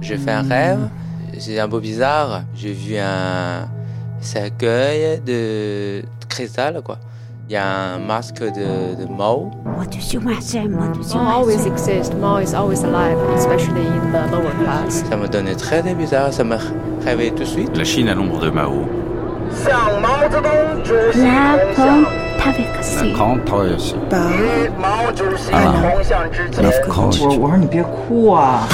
J'ai fait un rêve, c'est un peu bizarre. J'ai vu un cercueil de cristal, quoi. Il y a un masque de, de Mao. Mao always exists. Mao is always alive, especially in the lower class. Ça me donnait très bizarre, ça me réveillait tout de suite. La Chine à l'ombre de Mao. La grande traversée. Alain. Of course. 我我说你别哭啊。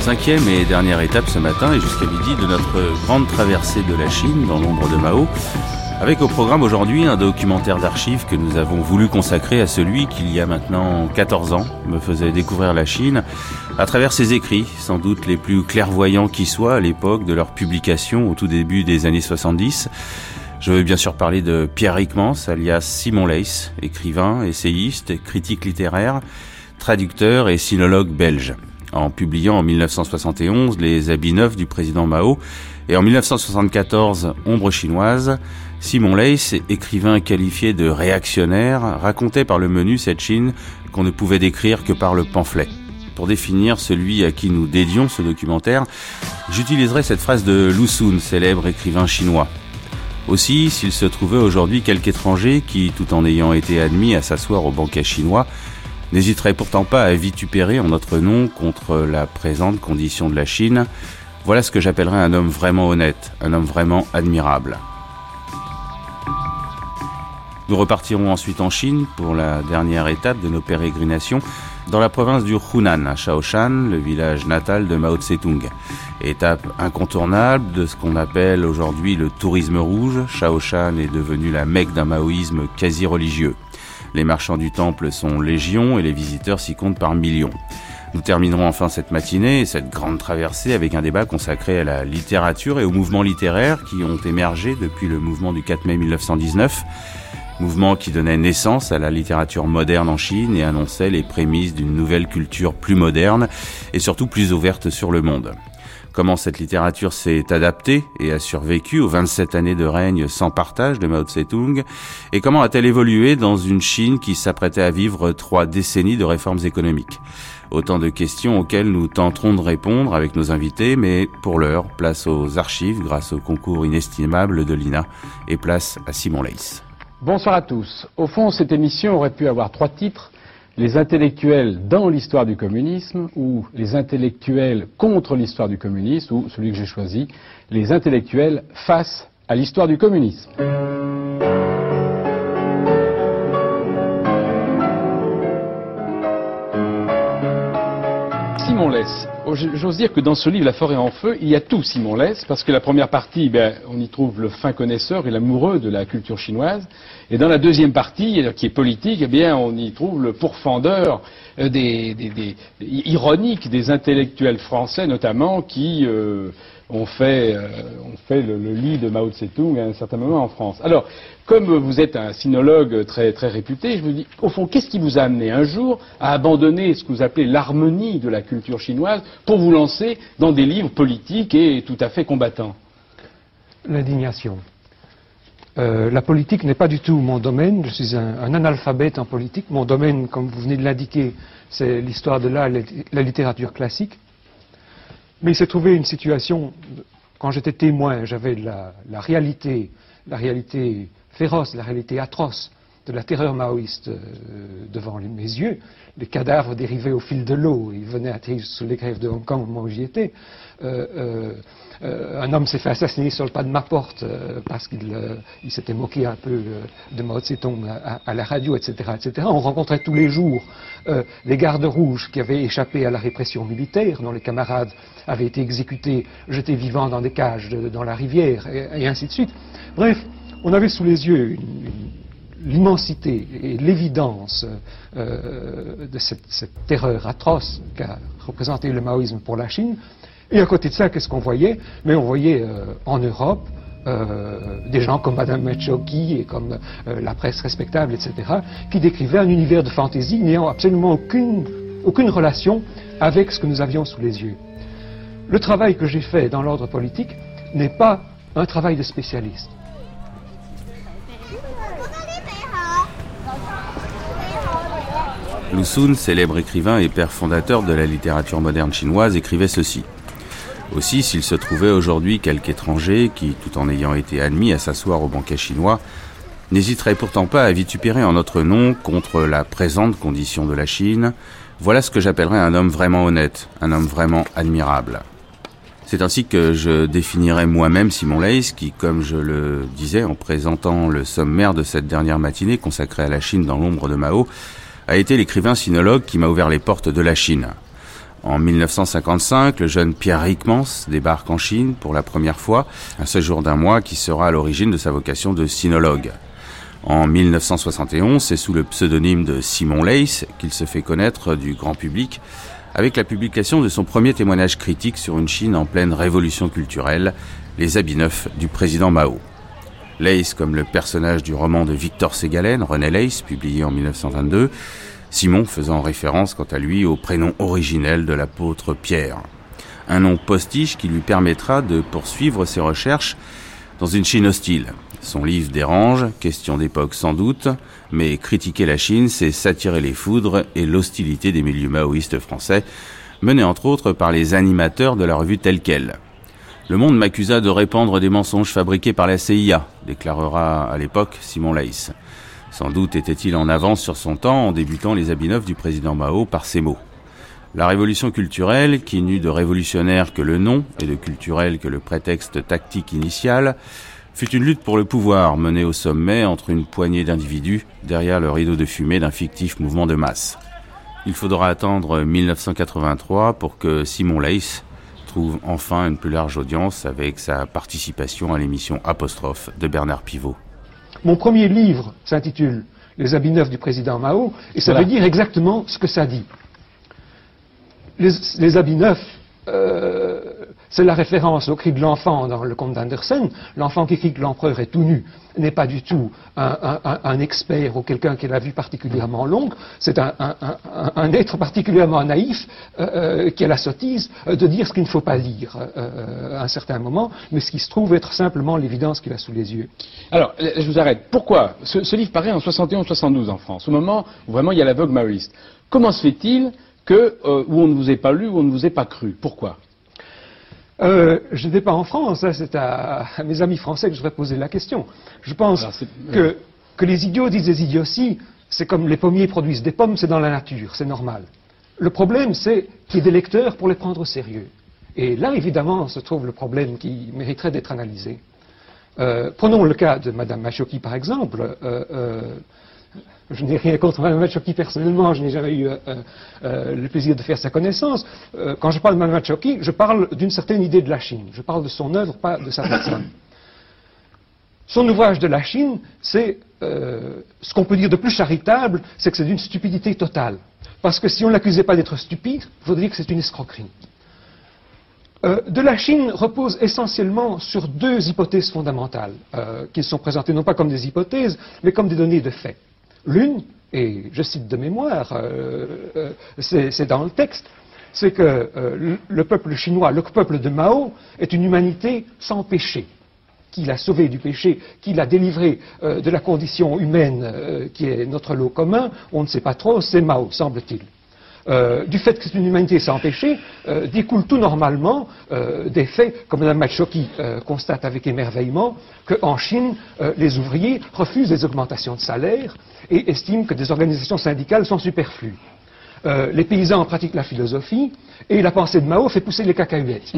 Cinquième et dernière étape ce matin et jusqu'à midi de notre grande traversée de la Chine dans l'ombre de Mao. Avec au programme aujourd'hui un documentaire d'archives que nous avons voulu consacrer à celui qui, il y a maintenant 14 ans, me faisait découvrir la Chine à travers ses écrits, sans doute les plus clairvoyants qui soient à l'époque de leur publication au tout début des années 70. Je veux bien sûr parler de Pierre Rickmans, alias Simon Leys, écrivain, essayiste, critique littéraire, traducteur et sinologue belge. En publiant en 1971 les habits neufs du président Mao et en 1974 Ombre chinoise, Simon Leys, écrivain qualifié de réactionnaire, racontait par le menu cette Chine qu'on ne pouvait décrire que par le pamphlet. Pour définir celui à qui nous dédions ce documentaire, j'utiliserai cette phrase de Lu Sun, célèbre écrivain chinois. Aussi, s'il se trouvait aujourd'hui quelque étranger qui, tout en ayant été admis à s'asseoir au banquet chinois, n'hésiterait pourtant pas à vitupérer en notre nom contre la présente condition de la Chine, voilà ce que j'appellerais un homme vraiment honnête, un homme vraiment admirable. Nous repartirons ensuite en Chine pour la dernière étape de nos pérégrinations dans la province du Hunan, à Shaoshan, le village natal de Mao Tse-tung. Étape incontournable de ce qu'on appelle aujourd'hui le tourisme rouge, Shaoshan est devenu la mecque d'un maoïsme quasi religieux. Les marchands du temple sont légions et les visiteurs s'y comptent par millions. Nous terminerons enfin cette matinée et cette grande traversée avec un débat consacré à la littérature et aux mouvements littéraires qui ont émergé depuis le mouvement du 4 mai 1919 mouvement qui donnait naissance à la littérature moderne en Chine et annonçait les prémices d'une nouvelle culture plus moderne et surtout plus ouverte sur le monde. Comment cette littérature s'est adaptée et a survécu aux 27 années de règne sans partage de Mao Tse-tung? Et comment a-t-elle évolué dans une Chine qui s'apprêtait à vivre trois décennies de réformes économiques? Autant de questions auxquelles nous tenterons de répondre avec nos invités, mais pour l'heure, place aux archives grâce au concours inestimable de l'INA et place à Simon Leys. Bonsoir à tous. Au fond, cette émission aurait pu avoir trois titres. Les intellectuels dans l'histoire du communisme, ou les intellectuels contre l'histoire du communisme, ou celui que j'ai choisi, les intellectuels face à l'histoire du communisme. Simon Less. J'ose dire que dans ce livre, La forêt en feu, il y a tout Simon Less, parce que la première partie, ben, on y trouve le fin connaisseur et l'amoureux de la culture chinoise. Et dans la deuxième partie, qui est politique, eh bien, on y trouve le pourfendeur euh, des, des, ironique des intellectuels français, notamment, qui euh, ont fait, euh, le, lit de Mao Tse-tung à un certain moment en France. Alors, comme vous êtes un sinologue très, très réputé, je me dis, au fond, qu'est-ce qui vous a amené un jour à abandonner ce que vous appelez l'harmonie de la culture chinoise pour vous lancer dans des livres politiques et tout à fait combattants L'indignation. Euh, la politique n'est pas du tout mon domaine. Je suis un, analphabète en politique. Mon domaine, comme vous venez de l'indiquer, c'est l'histoire de l'art, la littérature classique. Mais il s'est trouvé une situation, quand j'étais témoin, j'avais la, réalité, la réalité féroce, la réalité atroce de la terreur maoïste euh, devant mes yeux. Les cadavres dérivaient au fil de l'eau. Ils venaient atterrir sous les grèves de Hong Kong au moment où j'y étais. Euh, euh, un homme s'est fait assassiner sur le pas de ma porte parce qu'il s'était moqué un peu de Mao Tse-tung à, la radio, etc., etc. On rencontrait tous les jours les gardes rouges qui avaient échappé à la répression militaire, dont les camarades avaient été exécutés, jetés vivants dans des cages dans la rivière, et, ainsi de suite. Bref, on avait sous les yeux l'immensité et l'évidence euh, de cette, terreur atroce qu'a représenté le maoïsme pour la Chine. Et à côté de ça, qu'est-ce qu'on voyait? Mais on voyait euh, en Europe euh, des gens comme Madame Machoki et comme la presse respectable, etc., qui décrivaient un univers de fantaisie n'ayant absolument aucune, aucune relation avec ce que nous avions sous les yeux. Le travail que j'ai fait dans l'ordre politique n'est pas un travail de spécialiste. Lu Xun, célèbre écrivain et père fondateur de la littérature moderne chinoise, écrivait ceci. Aussi, s'il se trouvait aujourd'hui quelque étranger qui, tout en ayant été admis à s'asseoir au banquet chinois, n'hésiterait pourtant pas à vitupérer en notre nom contre la présente condition de la Chine, voilà ce que j'appellerais un homme vraiment honnête, un homme vraiment admirable. C'est ainsi que je définirais moi-même Simon Leys, qui, comme je le disais en présentant le sommaire de cette dernière matinée consacrée à la Chine dans l'ombre de Mao, a été l'écrivain sinologue qui m'a ouvert les portes de la Chine. En 1955, le jeune Pierre Rickmans débarque en Chine pour la première fois, un séjour d'un mois qui sera à l'origine de sa vocation de sinologue. En 1971, c'est sous le pseudonyme de Simon Leys qu'il se fait connaître du grand public avec la publication de son premier témoignage critique sur une Chine en pleine révolution culturelle, Les habits neufs du président Mao. Leys comme le personnage du roman de Victor Ségalen, René Leys, publié en 1922, Simon faisant référence quant à lui au prénom originel de l'apôtre Pierre. Un nom postiche qui lui permettra de poursuivre ses recherches dans une Chine hostile. Son livre dérange, question d'époque sans doute, mais critiquer la Chine, c'est s'attirer les foudres et l'hostilité des milieux maoïstes français, menés entre autres par les animateurs de la revue telle qu'elle. Le monde m'accusa de répandre des mensonges fabriqués par la CIA, déclarera à l'époque Simon Laïs. Sans doute était-il en avance sur son temps en débutant les habits neufs du président Mao par ces mots. La révolution culturelle, qui n'eut de révolutionnaire que le nom et de culturel que le prétexte tactique initial, fut une lutte pour le pouvoir menée au sommet entre une poignée d'individus derrière le rideau de fumée d'un fictif mouvement de masse. Il faudra attendre 1983 pour que Simon Leys trouve enfin une plus large audience avec sa participation à l'émission Apostrophe de Bernard Pivot. Mon premier livre s'intitule Les habits neufs du président Mao, et ça veut dire exactement ce que ça dit. Les, habits neufs, euh, c'est la référence au cri de l'enfant dans le conte d'Andersen. L'enfant qui crie que l'empereur est tout nu n'est pas du tout un, expert ou quelqu'un qui a la vue particulièrement longue. C'est un, être particulièrement naïf euh, euh, qui a la sottise de dire ce qu'il ne faut pas lire à un certain moment, mais ce qui se trouve être simplement l'évidence qu'il a sous les yeux. Alors, je vous arrête. Pourquoi ce, livre paraît en 71-72 en France, au moment où vraiment il y a la vogue maoïste? Comment se fait-il que, euh, où on ne vous ait pas lu, où on ne vous ait pas cru? Pourquoi? Euh, je n'étais pas en France, hein, c'est à, mes amis français que je voudrais poser la question. Je pense que, les idiots disent des idioties, c'est comme les pommiers produisent des pommes, c'est dans la nature, c'est normal. Le problème, c'est qu'il y ait des lecteurs pour les prendre au sérieux. Et là, évidemment, se trouve le problème qui mériterait d'être analysé. Euh, prenons le cas de Mme Machoki, par exemple. Euh, je n'ai rien contre Mme Machoki personnellement, je n'ai jamais eu euh, euh, le plaisir de faire sa connaissance. Euh, quand je parle de Mme Machoki, je parle d'une certaine idée de la Chine. Je parle de son œuvre, pas de sa personne. Son ouvrage de la Chine, c'est ce qu'on peut dire de plus charitable, c'est que c'est d'une stupidité totale. Parce que si on ne l'accusait pas d'être stupide, il faudrait dire que c'est une escroquerie. de la Chine repose essentiellement sur deux hypothèses fondamentales, qui sont présentées non pas comme des hypothèses, mais comme des données de fait. L'une, et je cite de mémoire, euh, euh, c'est dans le texte, c'est que euh, le peuple chinois, le peuple de Mao, est une humanité sans péché, qui l'a sauvé du péché, qui l'a délivré de la condition humaine qui est notre lot commun, on ne sait pas trop, c'est Mao, semble-t-il. Euh, du fait que c'est une humanité sans péché, euh, découle tout normalement euh, des faits, comme Mme Machoki constate avec émerveillement, qu'en Chine, les ouvriers refusent des augmentations de salaire et estiment que des organisations syndicales sont superflues. les paysans pratiquent la philosophie et la pensée de Mao fait pousser les cacahuètes.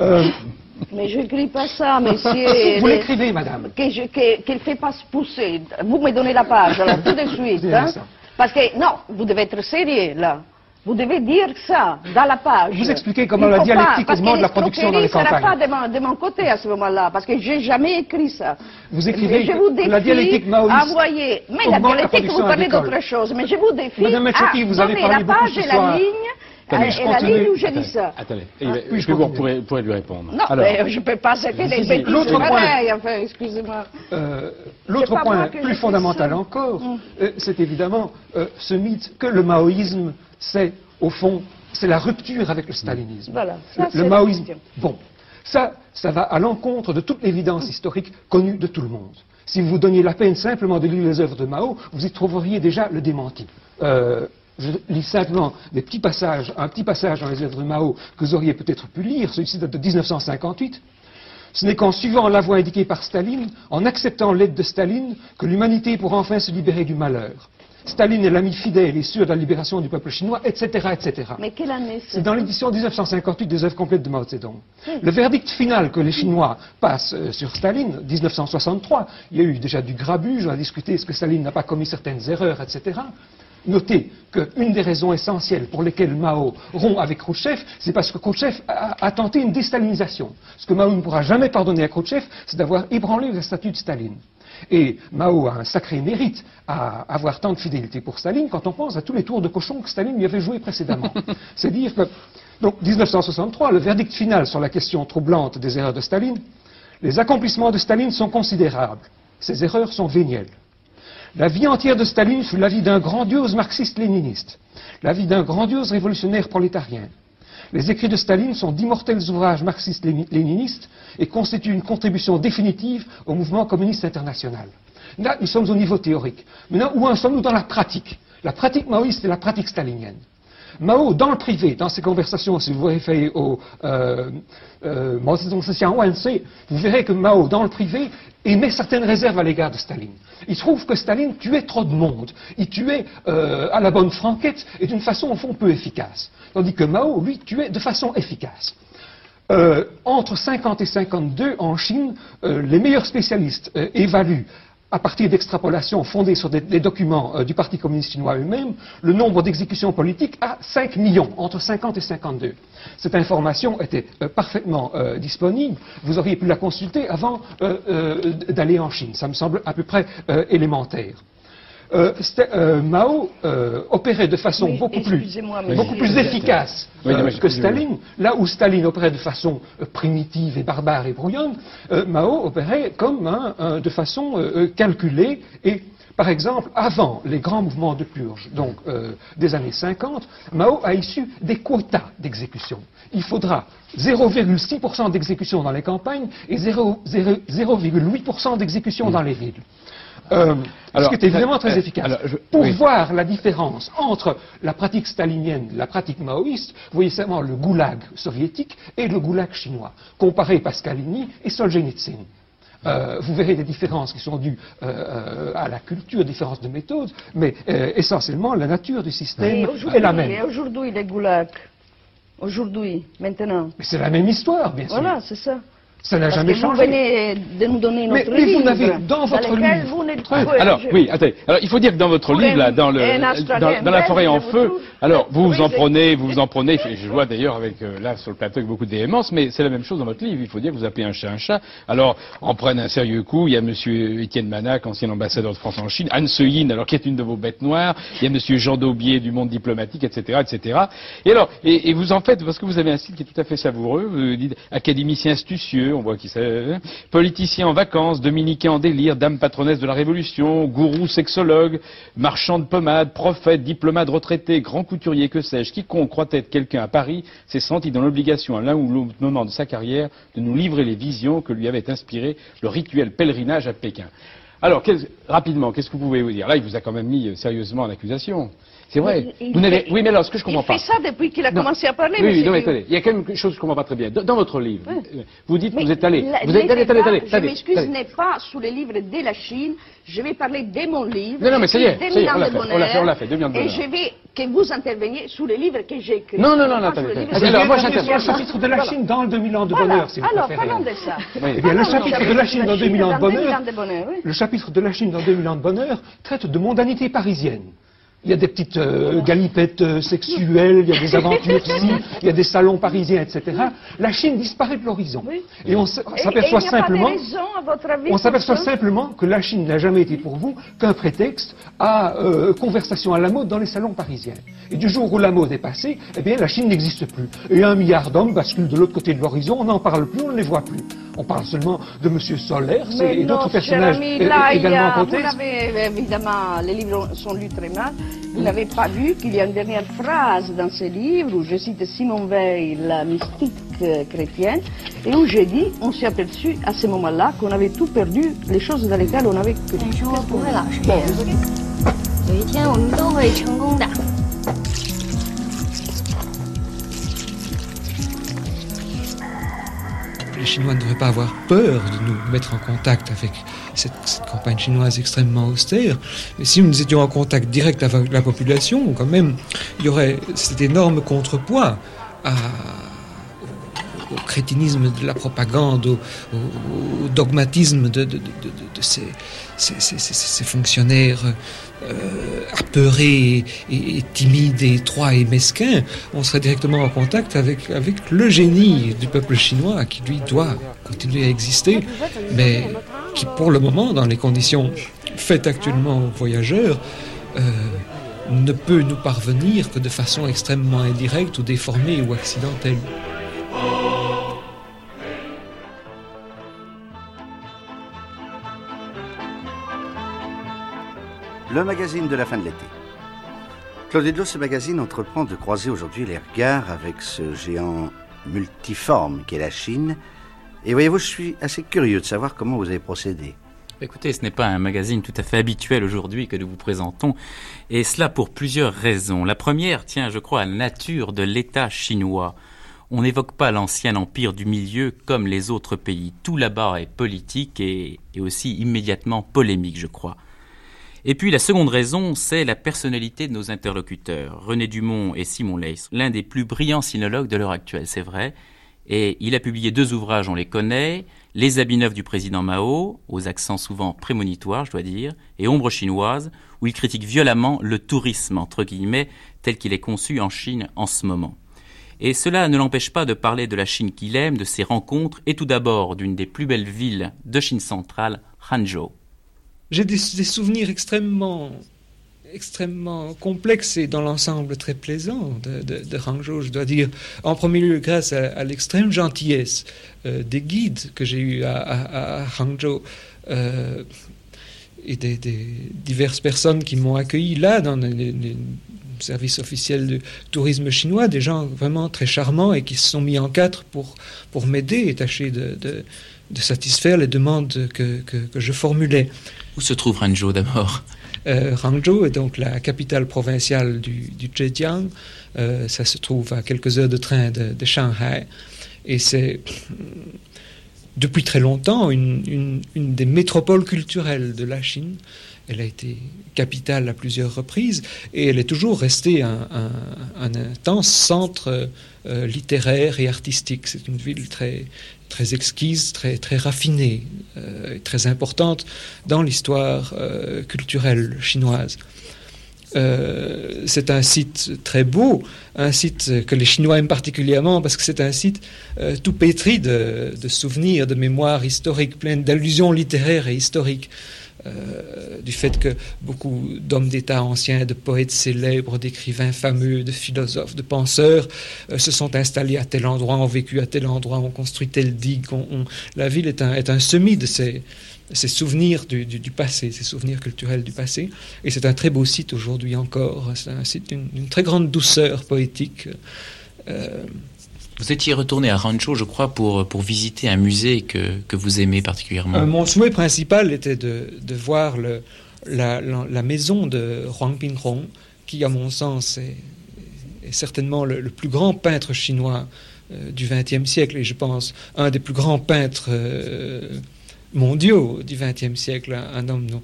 Mais je n'écris pas ça, monsieur. Vous l'écrivez, madame. Qu'il ne fait pas pousser. Vous me donnez la page, tout de suite. Hein? Parce que, non, vous devez être sérieux, là. Vous devez dire ça, dans la page. Vous expliquez comment la dialectique augmente la production dans les campagnes. ne sera pas de mon, de mon, côté à ce moment-là, parce que je n'ai jamais écrit ça. Vous écrivez la dialectique maoïste envoyez, Mais la dialectique, vous parlez d'autre chose. Mais je vous défie Madame Machoki, vous avez parlé la page et la ligne Attendez, et la ligne où j'ai dit ça. Attendez, ah, je vous pourrez, lui répondre. Non, Alors, mais je ne peux pas citer des bêtises L'autre point, enfin, excusez-moi. Euh, L'autre point, plus fondamental encore, mm. euh, c'est évidemment euh, ce mythe que le maoïsme, c'est, au fond, c'est la rupture avec le stalinisme. Voilà, ça, le, le maoïsme. Bon, ça, ça va à l'encontre de toute l'évidence historique connue de tout le monde. Si vous vous donniez la peine simplement de lire les œuvres de Mao, vous y trouveriez déjà le démenti. Je lis simplement des petits passages, un petit passage dans les œuvres de Mao que vous auriez peut-être pu lire, celui-ci date de 1958. Ce n'est qu'en suivant la voie indiquée par Staline, en acceptant l'aide de Staline, que l'humanité pourra enfin se libérer du malheur. Staline est l'ami fidèle et sûr de la libération du peuple chinois, etc., etc. Mais quelle année C'est dans l'édition 1958 des œuvres complètes de Mao Zedong. Le verdict final que les Chinois passent euh, sur Staline, 1963, il y a eu déjà du grabuge, on a discuté est-ce que Staline n'a pas commis certaines erreurs, etc. Notez qu'une des raisons essentielles pour lesquelles Mao rompt avec Khrouchtchev, c'est parce que Khrouchtchev a, a tenté une déstalinisation. Ce que Mao ne pourra jamais pardonner à Khrouchtchev, c'est d'avoir ébranlé le statut de Staline. Et Mao a un sacré mérite à avoir tant de fidélité pour Staline quand on pense à tous les tours de cochon que Staline lui avait joué précédemment. C'est dire que, donc 1963, le verdict final sur la question troublante des erreurs de Staline, les accomplissements de Staline sont considérables. Ces erreurs sont vénielles. La vie entière de Staline fut la vie d'un grandiose marxiste-léniniste, la vie d'un grandiose révolutionnaire prolétarien. Les écrits de Staline sont d'immortels ouvrages marxistes-léninistes et constituent une contribution définitive au mouvement communiste international. Là, nous sommes au niveau théorique. Maintenant, où en sommes-nous dans la pratique? La pratique maoïste et la pratique stalinienne. Mao, dans le privé, dans ses conversations, si vous référez au euh, euh, Mao vous verrez que Mao, dans le privé, émet certaines réserves à l'égard de Staline. Il trouve que Staline tuait trop de monde. Il tuait euh, à la bonne franquette et d'une façon, au fond, peu efficace. Tandis que Mao, lui, tuait de façon efficace. Entre 50 et 52, en Chine, les meilleurs spécialistes évaluent à partir d'extrapolations fondées sur des, documents euh, du Parti communiste chinois eux-mêmes, le nombre d'exécutions politiques à 5 millions, entre 50 et 52. Cette information était euh, parfaitement euh, disponible. Vous auriez pu la consulter avant d'aller en Chine. Ça me semble à peu près élémentaire. Euh, euh, Mao euh, opérait de façon Oui, beaucoup plus, beaucoup efficace Oui, euh, non, mais que Staline. Là où Staline opérait de façon primitive et barbare et brouillonne, euh, Mao opérait comme un- un- de façon calculée et par exemple, avant les grands mouvements de purge, donc euh, des années 50, Mao a issu des quotas d'exécution. Il faudra 0,6% d'exécution dans les campagnes et 0 0 0,8% d'exécution dans les villes. Euh, Alors, ce qui est évidemment très euh, efficace. alors, je- Pour oui. voir la différence entre la pratique stalinienne et la pratique maoïste, vous voyez seulement le goulag soviétique et le goulag chinois. Comparez Pascalini et Solzhenitsyn. Euh, vous verrez des différences qui sont dues euh, euh, à la culture, différences de méthode, mais euh, essentiellement la nature du Et système est aujourd'hui, la et même. aujourd'hui, les goulags. Aujourd'hui, maintenant. Mais c'est la même histoire, bien sûr. Voilà, c'est ça. Ça n'a jamais que vous changé. venez de nous donner Mais- notre mais vous livre. n'avez dans votre livre- vous n'êtes Oui, pas- alors, je- oui, attendez. Alors, il faut dire que dans votre livre, là, dans, le, dans, dans La forêt en feu, alors, vous vous en prenez, vous vous en prenez, je vois d'ailleurs avec, euh, là, sur le plateau, avec beaucoup de véhémence, mais c'est la même chose dans votre livre. Il faut dire que vous appelez un chat un chat. Alors, en prennent un sérieux coup. Il y a monsieur Étienne Manac, ancien ambassadeur de France en Chine, Anne Seuyin, alors, qui est une de vos bêtes noires. Il y a monsieur Jean Daubier du monde diplomatique, etc., etc. Et alors, et, et vous en faites, parce que vous avez un style qui est tout à fait savoureux, vous dites académicien astucieux, on voit qui c'est, politicien en vacances, dominicain en délire, dame patronesse de la Révolution, gourou sexologue, marchand de pommade, prophète, diplomate retraité, grand couturier, que sais-je, quiconque croit être quelqu'un à Paris s'est senti dans l'obligation à l'un ou l'autre moment de sa carrière de nous livrer les visions que lui avait inspiré le rituel pèlerinage à Pékin. Alors, rapidement, qu'est-ce que vous pouvez vous dire? Là, il vous a quand même mis euh, sérieusement en accusation. C'est vrai. Il- il Vous n'avez- fait- oui, mais alors, ce que je comprends il pas. fait ça depuis qu'il a Non. commencé à parler, Oui, oui, monsieur non, mais attendez, il y a quelque chose que je comprends pas très bien. Dans, dans votre livre, vous dites que vous êtes allé. la- Vous êtes, attendez, débats, attendez, Je m'excuse, attendez. n'est pas sous les livres de la Chine. Je vais parler de mon livre. Non, non, mais ça y est, Des ça y est, Mille on l'a fait, on l'a fait, on l'a fait, Deux millions de Et je vais que vous interveniez sous les livres que j'ai écrits. Non, non, non, pas attendez, Alors, moi, j'interviens. sur le chapitre de la Chine dans le 2000 ans de bonheur, si vous Alors, parlons de ça. Eh bien, le chapitre de la Chine dans 2000 ans de dans 2000 bonheur, ans de bonheur, oui. le chapitre de la Chine dans 2000 ans de bonheur traite de mondanité parisienne. Il y a des petites euh, galipettes euh, sexuelles, il y a des aventures ici, il y a des salons parisiens, etc. La Chine disparaît de l'horizon. Oui. Et on s'aperçoit simplement... Avis, On s'aperçoit simplement que la Chine n'a jamais été pour vous qu'un prétexte à euh, conversation à la mode dans les salons parisiens. Et du jour où la mode est passée, eh bien la Chine n'existe plus. Et un milliard d'hommes basculent de l'autre côté de l'horizon, on n'en parle plus, on ne les voit plus. On parle seulement de M. Solers Mais et non, d'autres cher personnages ami, euh, là, il y également a- vous grotesques. n'avez évidemment, les livres sont lus très mal. Vous n'avez pas vu qu'il y a une dernière phrase dans ce livre où je cite Simon Veil, la mystique euh, chrétienne, et où j'ai dit, on s'est aperçu à ce moment-là qu'on avait tout perdu, les choses dans lesquelles on avait cru. 但是我不会老是骗人。有一天我们都会成功的。 Chinois ne devraient pas avoir peur de nous mettre en contact avec cette, campagne chinoise extrêmement austère. Mais si nous étions en contact direct avec la population, quand même, il y aurait cet énorme contrepoids au, crétinisme de la propagande, au, dogmatisme de, ces, fonctionnaires euh, apeurés et, timides, étroits et mesquins, on serait directement en contact avec, avec le génie du peuple chinois qui, lui, doit continuer à exister, mais qui, pour le moment, dans les conditions faites actuellement aux voyageurs, euh, ne peut nous parvenir que de façon extrêmement indirecte ou déformée ou accidentelle. Le magazine de la fin de l'été. Claude Edlo, ce magazine entreprend de croiser aujourd'hui les regards avec ce géant multiforme qu'est la Chine. Et voyez-vous, je suis assez curieux de savoir comment vous avez procédé. Écoutez, ce n'est pas un magazine tout à fait habituel aujourd'hui que nous vous présentons, et cela pour plusieurs raisons. La première tient, je crois, à la nature de l'État chinois. On n'évoque pas l'ancien empire du milieu comme les autres pays. Tout là-bas est politique et, et aussi immédiatement polémique, je crois. Et puis la seconde raison, c'est la personnalité de nos interlocuteurs. René Dumont et Simon Leys, l'un des plus brillants sinologues de l'heure actuelle, c'est vrai. Et il a publié deux ouvrages, on les connaît, Les habits neufs du président Mao, aux accents souvent prémonitoires, je dois dire, et Ombre chinoise, où il critique violemment le tourisme, entre guillemets, tel qu'il est conçu en Chine en ce moment. Et cela ne l'empêche pas de parler de la Chine qu'il aime, de ses rencontres, et tout d'abord d'une des plus belles villes de Chine centrale, Hangzhou. J'ai des, souvenirs extrêmement extrêmement complexes et dans l'ensemble très plaisants de, Hangzhou, je dois dire. En premier lieu, grâce à, l'extrême gentillesse euh, des guides que j'ai eus à, Hangzhou euh, et des, diverses personnes qui m'ont accueilli là dans les, services officiels du tourisme chinois, des gens vraiment très charmants et qui se sont mis en quatre pour, pour m'aider et tâcher de, satisfaire les demandes que, que je formulais. Où se trouve Hangzhou d'abord? Euh, Hangzhou est donc la capitale provinciale du, du Zhejiang. Euh, ça se trouve à quelques heures de train de, Shanghai. Et c'est depuis très longtemps une, des métropoles culturelles de la Chine. Elle a été capitale à plusieurs reprises et elle est toujours restée un, intense centre euh, littéraire et artistique. C'est une ville très, très exquise, très, très raffinée, euh, très importante dans l'histoire euh, culturelle chinoise. Euh, c'est un site très beau, un site que les Chinois aiment particulièrement parce que c'est un site tout pétri de, de, souvenirs, de mémoires historiques, plein d'allusions littéraires et historiques. Euh, du fait que beaucoup d'hommes d'État anciens, de poètes célèbres, d'écrivains fameux, de philosophes, de penseurs euh, se sont installés à tel endroit, ont vécu à tel endroit, ont construit tel digue. la ville est un, est semis de ces, souvenirs du, du, passé, ces souvenirs culturels du passé. Et c'est un très beau site aujourd'hui encore. C'est un site d'une très grande douceur poétique. Euh, vous étiez retourné à Rancho, je crois, pour, pour visiter un musée que, que vous aimez particulièrement. Euh, mon souhait principal était de, de voir la, la, maison de Huang Pinghong, qui, à mon sens, est, est certainement le, plus grand peintre chinois euh, du XXe siècle, et je pense un des plus grands peintres euh, mondiaux du XXe siècle, un, homme dont,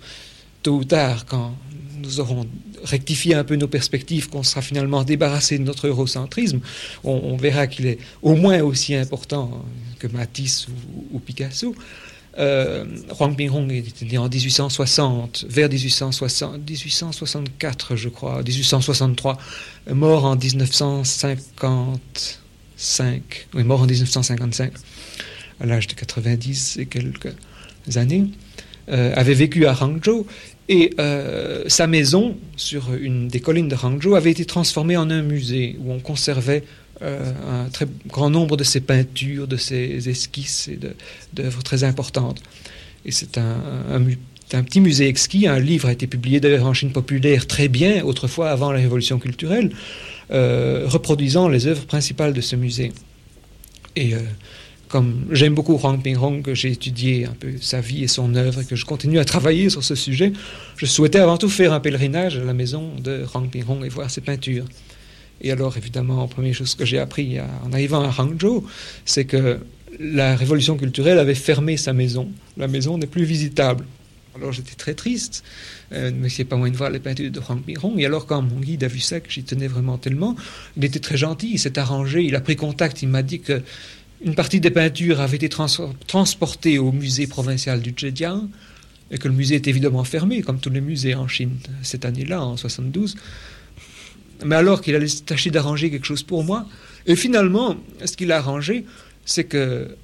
tôt ou tard, quand nous aurons rectifié un peu nos perspectives, qu'on sera finalement débarrassé de notre eurocentrisme, on, verra qu'il est au moins aussi important que Matisse ou, Picasso. Euh, Huang Pinghong est né en 1860, vers 1860, 1864, je crois, 1863, mort en 1955, oui, mort en 1955, à l'âge de 90 et quelques années. Euh, avait vécu à Hangzhou et euh, sa maison, sur une des collines de Hangzhou, avait été transformée en un musée où on conservait euh, un très grand nombre de ses peintures, de ses esquisses et d'œuvres très importantes. Et c'est un, petit musée exquis. Un livre a été publié d'ailleurs en Chine populaire très bien, autrefois avant la révolution culturelle, reproduisant les œuvres principales de ce musée. Et comme j'aime beaucoup Huang Pinghong, que j'ai étudié un peu sa vie et son œuvre, et que je continue à travailler sur ce sujet, je souhaitais avant tout faire un pèlerinage à la maison de Huang Pinghong et voir ses peintures. Et alors, évidemment, première chose que j'ai appris en arrivant à Hangzhou, c'est que la révolution culturelle avait fermé sa maison. La maison n'est plus visitable. Alors j'étais très triste, euh, mais c'est pas moins de voir les peintures de Franck Miron. Et alors quand mon guide a vu ça, que j'y tenais vraiment tellement, il était très gentil, il s'est arrangé, il a pris contact, il m'a dit que une partie des peintures avait été transportée au musée provincial du Zhejiang et que le musée est évidemment fermé, comme tous les musées en Chine cette année-là, en 72. Mais alors qu'il allait tâcher d'arranger quelque chose pour moi, et finalement, ce qu'il a arrangé, c'est que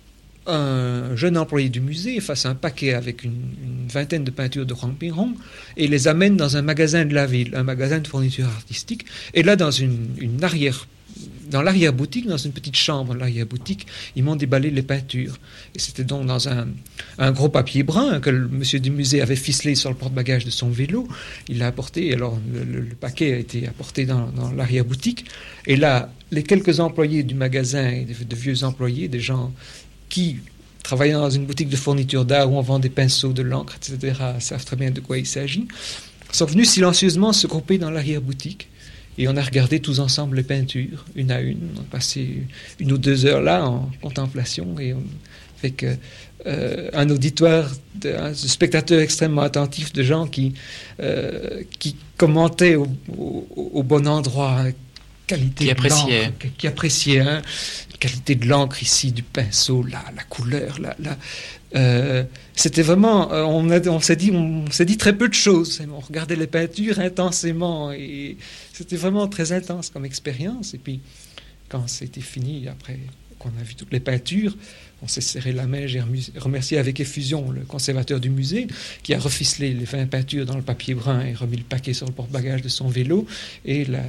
un jeune employé du musée fasse un paquet avec une, vingtaine de peintures de Huang Pingrong et les amène dans un magasin de la ville, un magasin de fourniture artistique. Et là, dans une, une arrière dans l'arrière-boutique, dans une petite chambre dans l'arrière-boutique, ils m'ont déballé les peintures. Et c'était donc dans un, un, gros papier brun que le monsieur du musée avait ficelé sur le porte-bagages de son vélo. Il l'a apporté, alors le, paquet a été apporté dans, l'arrière-boutique. Et là, les quelques employés du magasin, de, vieux employés, des gens qui travaillant dans une boutique de fourniture d'art où on vend des pinceaux, de l'encre, etc., savent très bien de quoi il s'agit, sont venus silencieusement se grouper dans l'arrière-boutique et on a regardé tous ensemble les peintures, une à une. On a passé une ou deux heures là en contemplation et avec euh, un auditoire de, spectateurs extrêmement attentifs, de gens qui, euh, qui commentaient au, bon endroit qualité qui appréciait qui, appréciait hein, qualité de l'encre ici du pinceau là la couleur là, là euh, c'était vraiment, euh, on, on s'est dit, on s'est dit très peu de choses. On regardait les peintures intensément et c'était vraiment très intense comme expérience. Et puis, quand c'était fini, après qu'on a vu toutes les peintures, on s'est serré la main. J'ai remercié avec effusion le conservateur du musée qui a reficelé les 20 peintures dans le papier brun et remis le paquet sur le porte-bagages de son vélo. Et la,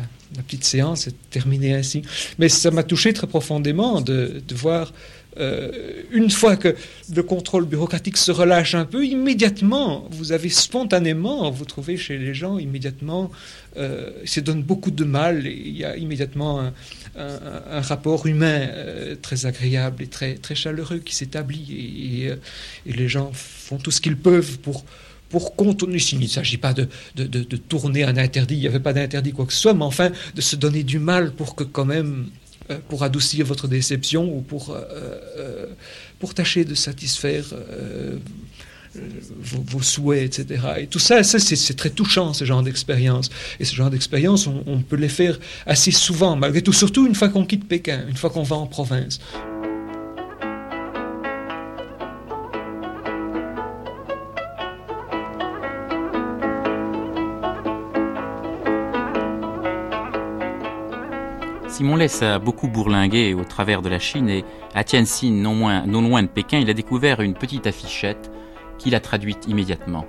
petite séance est terminée ainsi. Mais ça m'a touché très profondément de, de voir euh, une fois que le contrôle bureaucratique se relâche un peu, immédiatement, vous avez spontanément, vous trouvez chez les gens immédiatement, euh, ça donne beaucoup de mal, il y a immédiatement un, rapport humain euh, très agréable et très, très chaleureux qui s'établit, et, les gens font tout ce qu'ils peuvent pour pour contourner, il ne s'agit pas de, de, de, tourner un interdit, il n'y avait pas d'interdit quoi que ce soit, mais enfin de se donner du mal pour que quand même euh, pour adoucir votre déception ou pour, euh, euh, tâcher de satisfaire vos, souhaits, etc. Et tout ça, c'est très touchant, ce genre d'expérience. Et ce genre d'expérience, on, peut les faire assez souvent, malgré tout, surtout une fois qu'on quitte Pékin, une fois qu'on va en province. Simon Less a beaucoup bourlingué au travers de la Chine et à Tianjin, non, loin de Pékin, il a découvert une petite affichette qu'il a traduite immédiatement.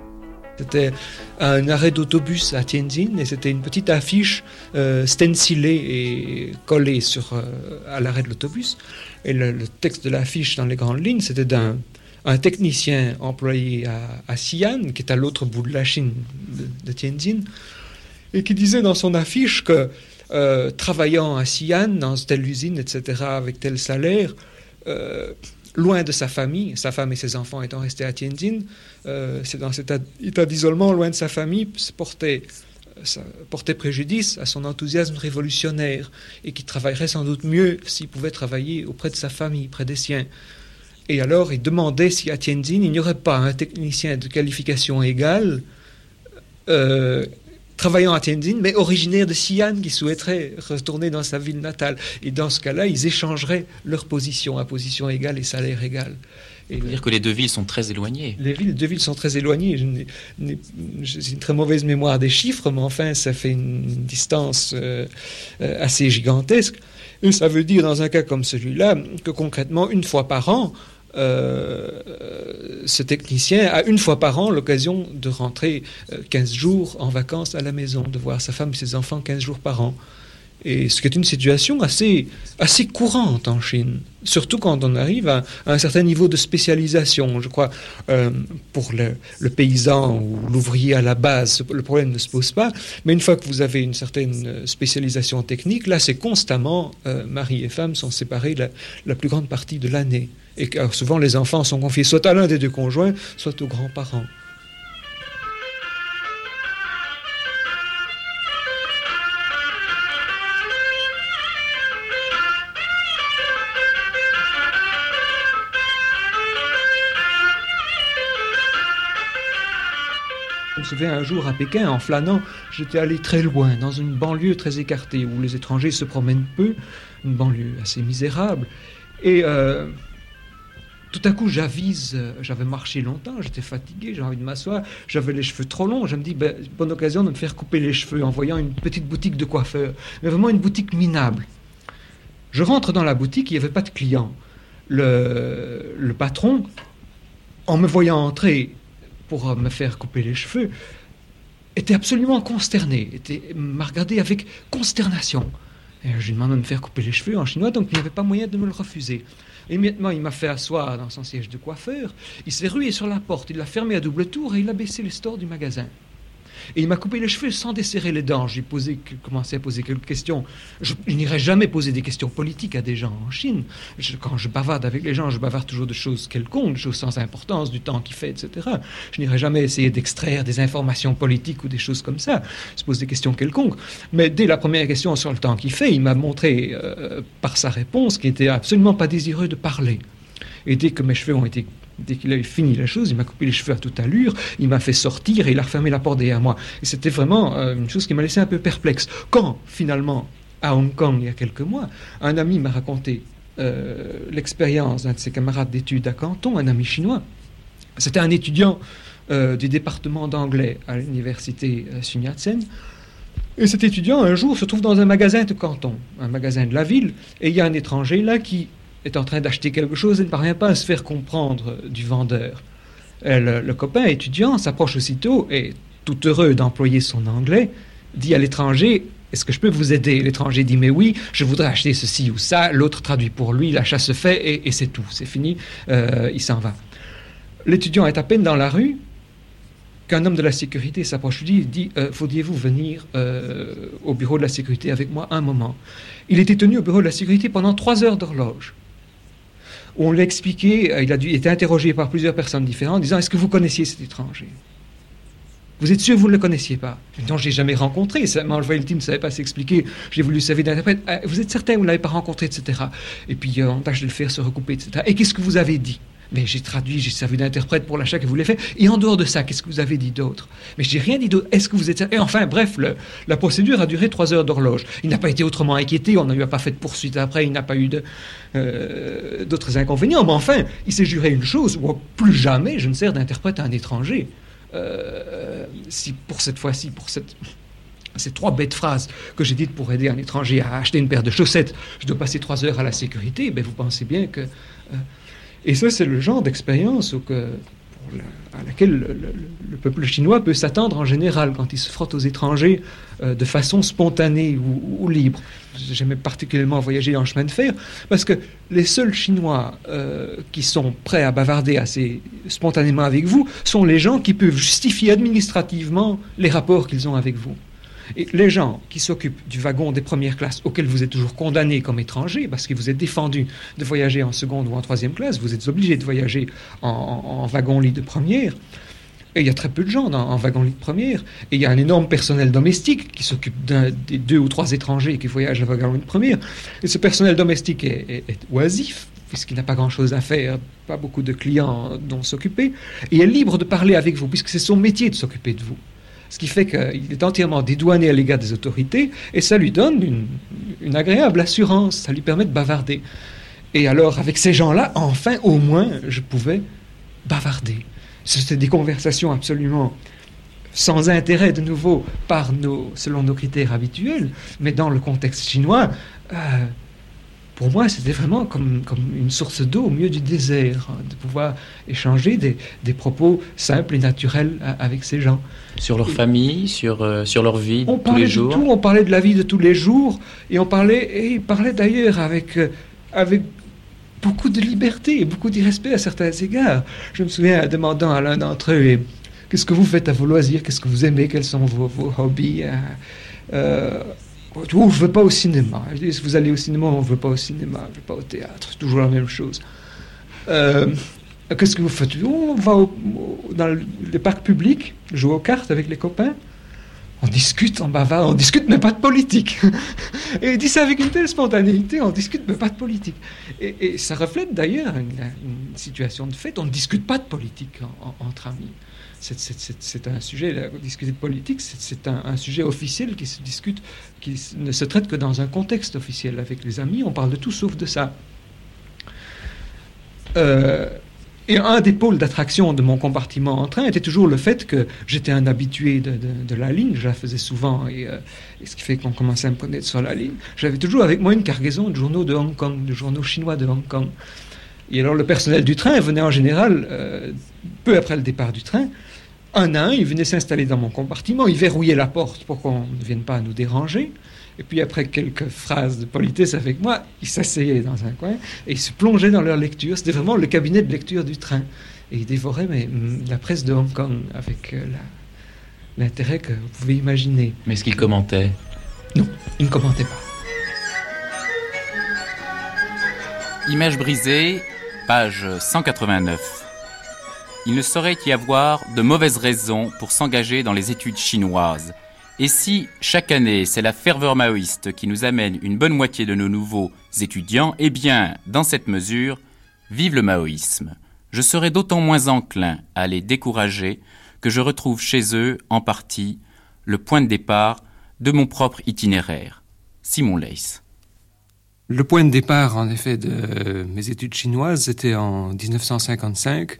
C'était un arrêt d'autobus à Tianjin et c'était une petite affiche euh, stencilée et collée sur, euh, à l'arrêt de l'autobus. Et le, texte de l'affiche dans les grandes lignes, c'était d'un un technicien employé à, à, Xi'an, qui est à l'autre bout de la Chine de Tianjin, et qui disait dans son affiche que euh, travaillant à Xi'an, dans telle usine, etc., avec tel salaire, euh, loin de sa famille, sa femme et ses enfants étant restés à Tianjin, euh, c'est dans cet état d'isolement, loin de sa famille, portait, portait préjudice à son enthousiasme révolutionnaire et qui travaillerait sans doute mieux s'il pouvait travailler auprès de sa famille, près des siens. Et alors, il demandait si à Tianjin, il n'y aurait pas un technicien de qualification égale travaillant à Tianjin, mais originaire de Xi'an, qui souhaiterait retourner dans sa ville natale. Et dans ce cas-là, ils échangeraient leur position à position égale et salaire égal. Et dire que les deux villes sont très éloignées. Les, villes, deux villes sont très éloignées. J'ai une très mauvaise mémoire des chiffres, mais enfin, ça fait une distance euh, euh, assez gigantesque. Et ça veut dire, dans un cas comme celui-là, que concrètement, une fois par an, euh, ce technicien a une fois par an l'occasion de rentrer 15 euh, jours en vacances à la maison, de voir sa femme et ses enfants 15 jours par an. Et ce qui est une situation assez, assez courante en Chine, surtout quand on arrive à, un certain niveau de spécialisation. Je crois, euh, pour le, paysan ou l'ouvrier à la base, le problème ne se pose pas, mais une fois que vous avez une certaine spécialisation technique, là, c'est constamment, mari et femme sont séparés la plus grande partie de l'année. Et souvent, les enfants sont confiés soit à l'un des deux conjoints, soit aux grands-parents. Un jour à Pékin, en flânant, j'étais allé très loin, dans une banlieue très écartée, où les étrangers se promènent peu, une banlieue assez misérable. Et euh, tout à coup, j'avise, euh, j'avais marché longtemps, j'étais fatigué, j'ai envie de m'asseoir, j'avais les cheveux trop longs. Je me dis, ben, bonne occasion de me faire couper les cheveux en voyant une petite boutique de coiffeur, mais vraiment une boutique minable. Je rentre dans la boutique, il n'y avait pas de clients. Le patron, en me voyant entrer pour me faire couper les cheveux, était absolument consterné, était, m'a regardé avec consternation. Et je lui demande de me faire couper les cheveux en chinois, donc il n'y avait pas moyen de me le refuser. Immédiatement, il m'a fait asseoir dans son siège de coiffeur, il s'est rué sur la porte, il l'a fermé à double tour et il a baissé les stores du magasin. Et il m'a coupé les cheveux sans desserrer les dents. J'ai commencé à poser quelques questions. Je, n'irai jamais poser des questions politiques à des gens en Chine. quand je bavarde avec les gens, je bavarde toujours de choses quelconques, de choses sans importance, du temps qui fait, etc. Je n'irai jamais essayer d'extraire des informations politiques ou des choses comme ça. Je pose des questions quelconques. Mais dès la première question sur le temps qui fait, il m'a montré euh, par sa réponse qu'il n'était absolument pas désireux de parler. Et dès que mes cheveux ont été Dès qu'il avait fini la chose, il m'a coupé les cheveux à toute allure, il m'a fait sortir et il a refermé la porte derrière moi. Et c'était vraiment euh, une chose qui m'a laissé un peu perplexe. Quand, finalement, à Hong Kong, il y a quelques mois, un ami m'a raconté euh, l'expérience d'un de ses camarades d'études à Canton, un ami chinois. C'était un étudiant euh, du département d'anglais à l'université Sun Yat-sen. Et cet étudiant, un jour, se trouve dans un magasin de Canton, un magasin de la ville, et il y a un étranger là qui est en train d'acheter quelque chose et ne parvient pas à se faire comprendre du vendeur. Le, copain étudiant s'approche aussitôt et, tout heureux d'employer son anglais, dit à l'étranger Est-ce que je peux vous aider? L'étranger dit Mais oui, je voudrais acheter ceci ou ça. L'autre traduit pour lui, l'achat se fait et, c'est tout, c'est fini, euh, il s'en va. L'étudiant est à peine dans la rue qu'un homme de la sécurité s'approche lui et dit euh, Faudriez-vous venir euh, au bureau de la sécurité avec moi un moment? Il était tenu au bureau de la sécurité pendant trois heures d'horloge. On l'a expliqué, euh, il a été interrogé par plusieurs personnes différentes, en disant Est-ce que vous connaissiez cet étranger? Vous êtes sûr que vous ne le connaissiez pas? Non, je l'ai jamais rencontré. Le voyais le type ne savait pas s'expliquer. J'ai voulu servir d'interprète. Ah, vous êtes certain que vous ne l'avez pas rencontré, etc. Et puis, euh, on tâche de le faire se recouper, etc. Et qu'est-ce que vous avez dit? Mais j'ai traduit, j'ai servi d'interprète pour l'achat que vous voulez faire. Et en dehors de ça, qu'est-ce que vous avez dit d'autre? Mais je n'ai rien dit d'autre. Est-ce que vous êtes... Et enfin, bref, la procédure a duré trois heures d'horloge. Il n'a pas été autrement inquiété, on n'a pas fait de poursuite après, il n'a pas eu euh, d'autres inconvénients. Mais enfin, il s'est juré une chose, plus jamais je ne sers d'interprète à un étranger. Euh, si pour cette fois-ci, pour ces trois bêtes phrases que j'ai dites pour aider un étranger à acheter une paire de chaussettes, je dois passer trois heures à la sécurité, ben vous pensez bien que... Euh, et ça, c'est le genre d'expérience à laquelle le, peuple chinois peut s'attendre en général quand il se frotte aux étrangers euh, de façon spontanée ou, libre. J'aimais particulièrement voyager en chemin de fer parce que les seuls Chinois euh, qui sont prêts à bavarder assez spontanément avec vous sont les gens qui peuvent justifier administrativement les rapports qu'ils ont avec vous. Et les gens qui s'occupent du wagon des premières classes, auquel vous êtes toujours condamné comme étranger, parce que vous êtes défendu de voyager en seconde ou en troisième classe, vous êtes obligé de voyager en, wagon-lit de première. Et il y a très peu de gens en wagon-lit de première. Et il y a un énorme personnel domestique qui s'occupe des deux ou trois étrangers qui voyagent en wagon-lit de première. Et ce personnel domestique est, est oisif, puisqu'il n'a pas grand-chose à faire, pas beaucoup de clients dont s'occuper, et est libre de parler avec vous, puisque c'est son métier de s'occuper de vous ce qui fait qu'il est entièrement dédouané à l'égard des autorités, et ça lui donne une, agréable assurance, ça lui permet de bavarder. Et alors, avec ces gens-là, enfin, au moins, je pouvais bavarder. C'était des conversations absolument sans intérêt de nouveau selon nos critères habituels, mais dans le contexte chinois, euh, pour moi, c'était vraiment comme, comme une source d'eau au milieu du désert, hein, de pouvoir échanger des, des, propos simples et naturels avec ces gens. Sur leur famille, sur, euh, sur leur vie de tous les jours On parlait de la vie de tous les jours, et on parlait, et ils parlaient d'ailleurs avec, euh, avec beaucoup de liberté et beaucoup d'irrespect à certains égards. Je me souviens demandant à l'un d'entre eux, qu'est-ce que vous faites à vos loisirs, qu'est-ce que vous aimez, quels sont vos, vos hobbies hein? euh, Oh, je ne veux pas au cinéma. Je dis, si vous allez au cinéma, on ne veut pas au cinéma, je ne veux pas au théâtre. C'est toujours la même chose. Euh, qu'est-ce que vous faites? On va dans les parcs publics, jouer aux cartes avec les copains. on discute en bavard, on discute mais pas de politique. et il dit ça avec une telle spontanéité, on discute mais pas de politique. Et, ça reflète d'ailleurs une, situation de fait, on ne discute pas de politique entre amis. C'est un sujet, discuter de politique, c'est un, sujet officiel qui se discute, qui ne se traite que dans un contexte officiel. Avec les amis, on parle de tout sauf de ça. Euh, et un des pôles d'attraction de mon compartiment en train était toujours le fait que j'étais un habitué de, la ligne, je la faisais souvent, euh, et, ce qui fait qu'on commençait à me connaître sur la ligne. J'avais toujours avec moi une cargaison de journaux de Hong Kong, de journaux chinois de Hong Kong. Et alors le personnel du train venait en général, euh, peu après le départ du train, un à un, il venait s'installer dans mon compartiment, il verrouillait la porte pour qu'on ne vienne pas nous déranger. Et puis après quelques phrases de politesse avec moi, ils s'asseyaient dans un coin et ils se plongeaient dans leur lecture. C'était vraiment le cabinet de lecture du train. Et ils dévoraient mais, mm, la presse de Hong Kong avec euh, l'intérêt que vous pouvez imaginer. Mais est-ce qu'ils commentaient Non, ils ne commentaient pas. Image brisée, page 189. Il ne saurait y avoir de mauvaises raisons pour s'engager dans les études chinoises et si, chaque année, c'est la ferveur maoïste qui nous amène une bonne moitié de nos nouveaux étudiants, eh bien, dans cette mesure, vive le maoïsme. Je serai d'autant moins enclin à les décourager que je retrouve chez eux, en partie, le point de départ de mon propre itinéraire. Simon Leys. Le point de départ, en effet, de mes études chinoises, c'était en 1955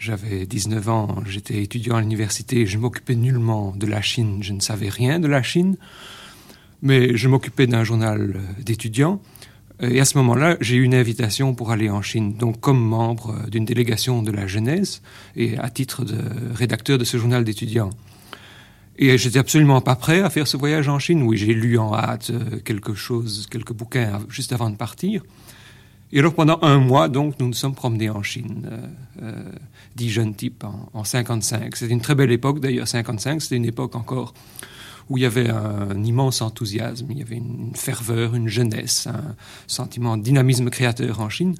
j'avais 19 ans, j'étais étudiant à l'université, je m'occupais nullement de la Chine, je ne savais rien de la Chine, mais je m'occupais d'un journal euh, d'étudiants. Et à ce moment-là, j'ai eu une invitation pour aller en Chine, donc comme membre euh, d'une délégation de la jeunesse et à titre de rédacteur de ce journal d'étudiants. Et j'étais absolument pas prêt à faire ce voyage en Chine. Oui, j'ai lu en hâte euh, quelque chose, quelques bouquins juste avant de partir. Et alors pendant un mois, donc, nous nous sommes promenés en Chine, euh, euh, dix jeunes types en, en 55. C'était une très belle époque, d'ailleurs, 55, c'était une époque encore où il y avait un, immense enthousiasme, il y avait une ferveur, une jeunesse, un sentiment de dynamisme créateur en Chine.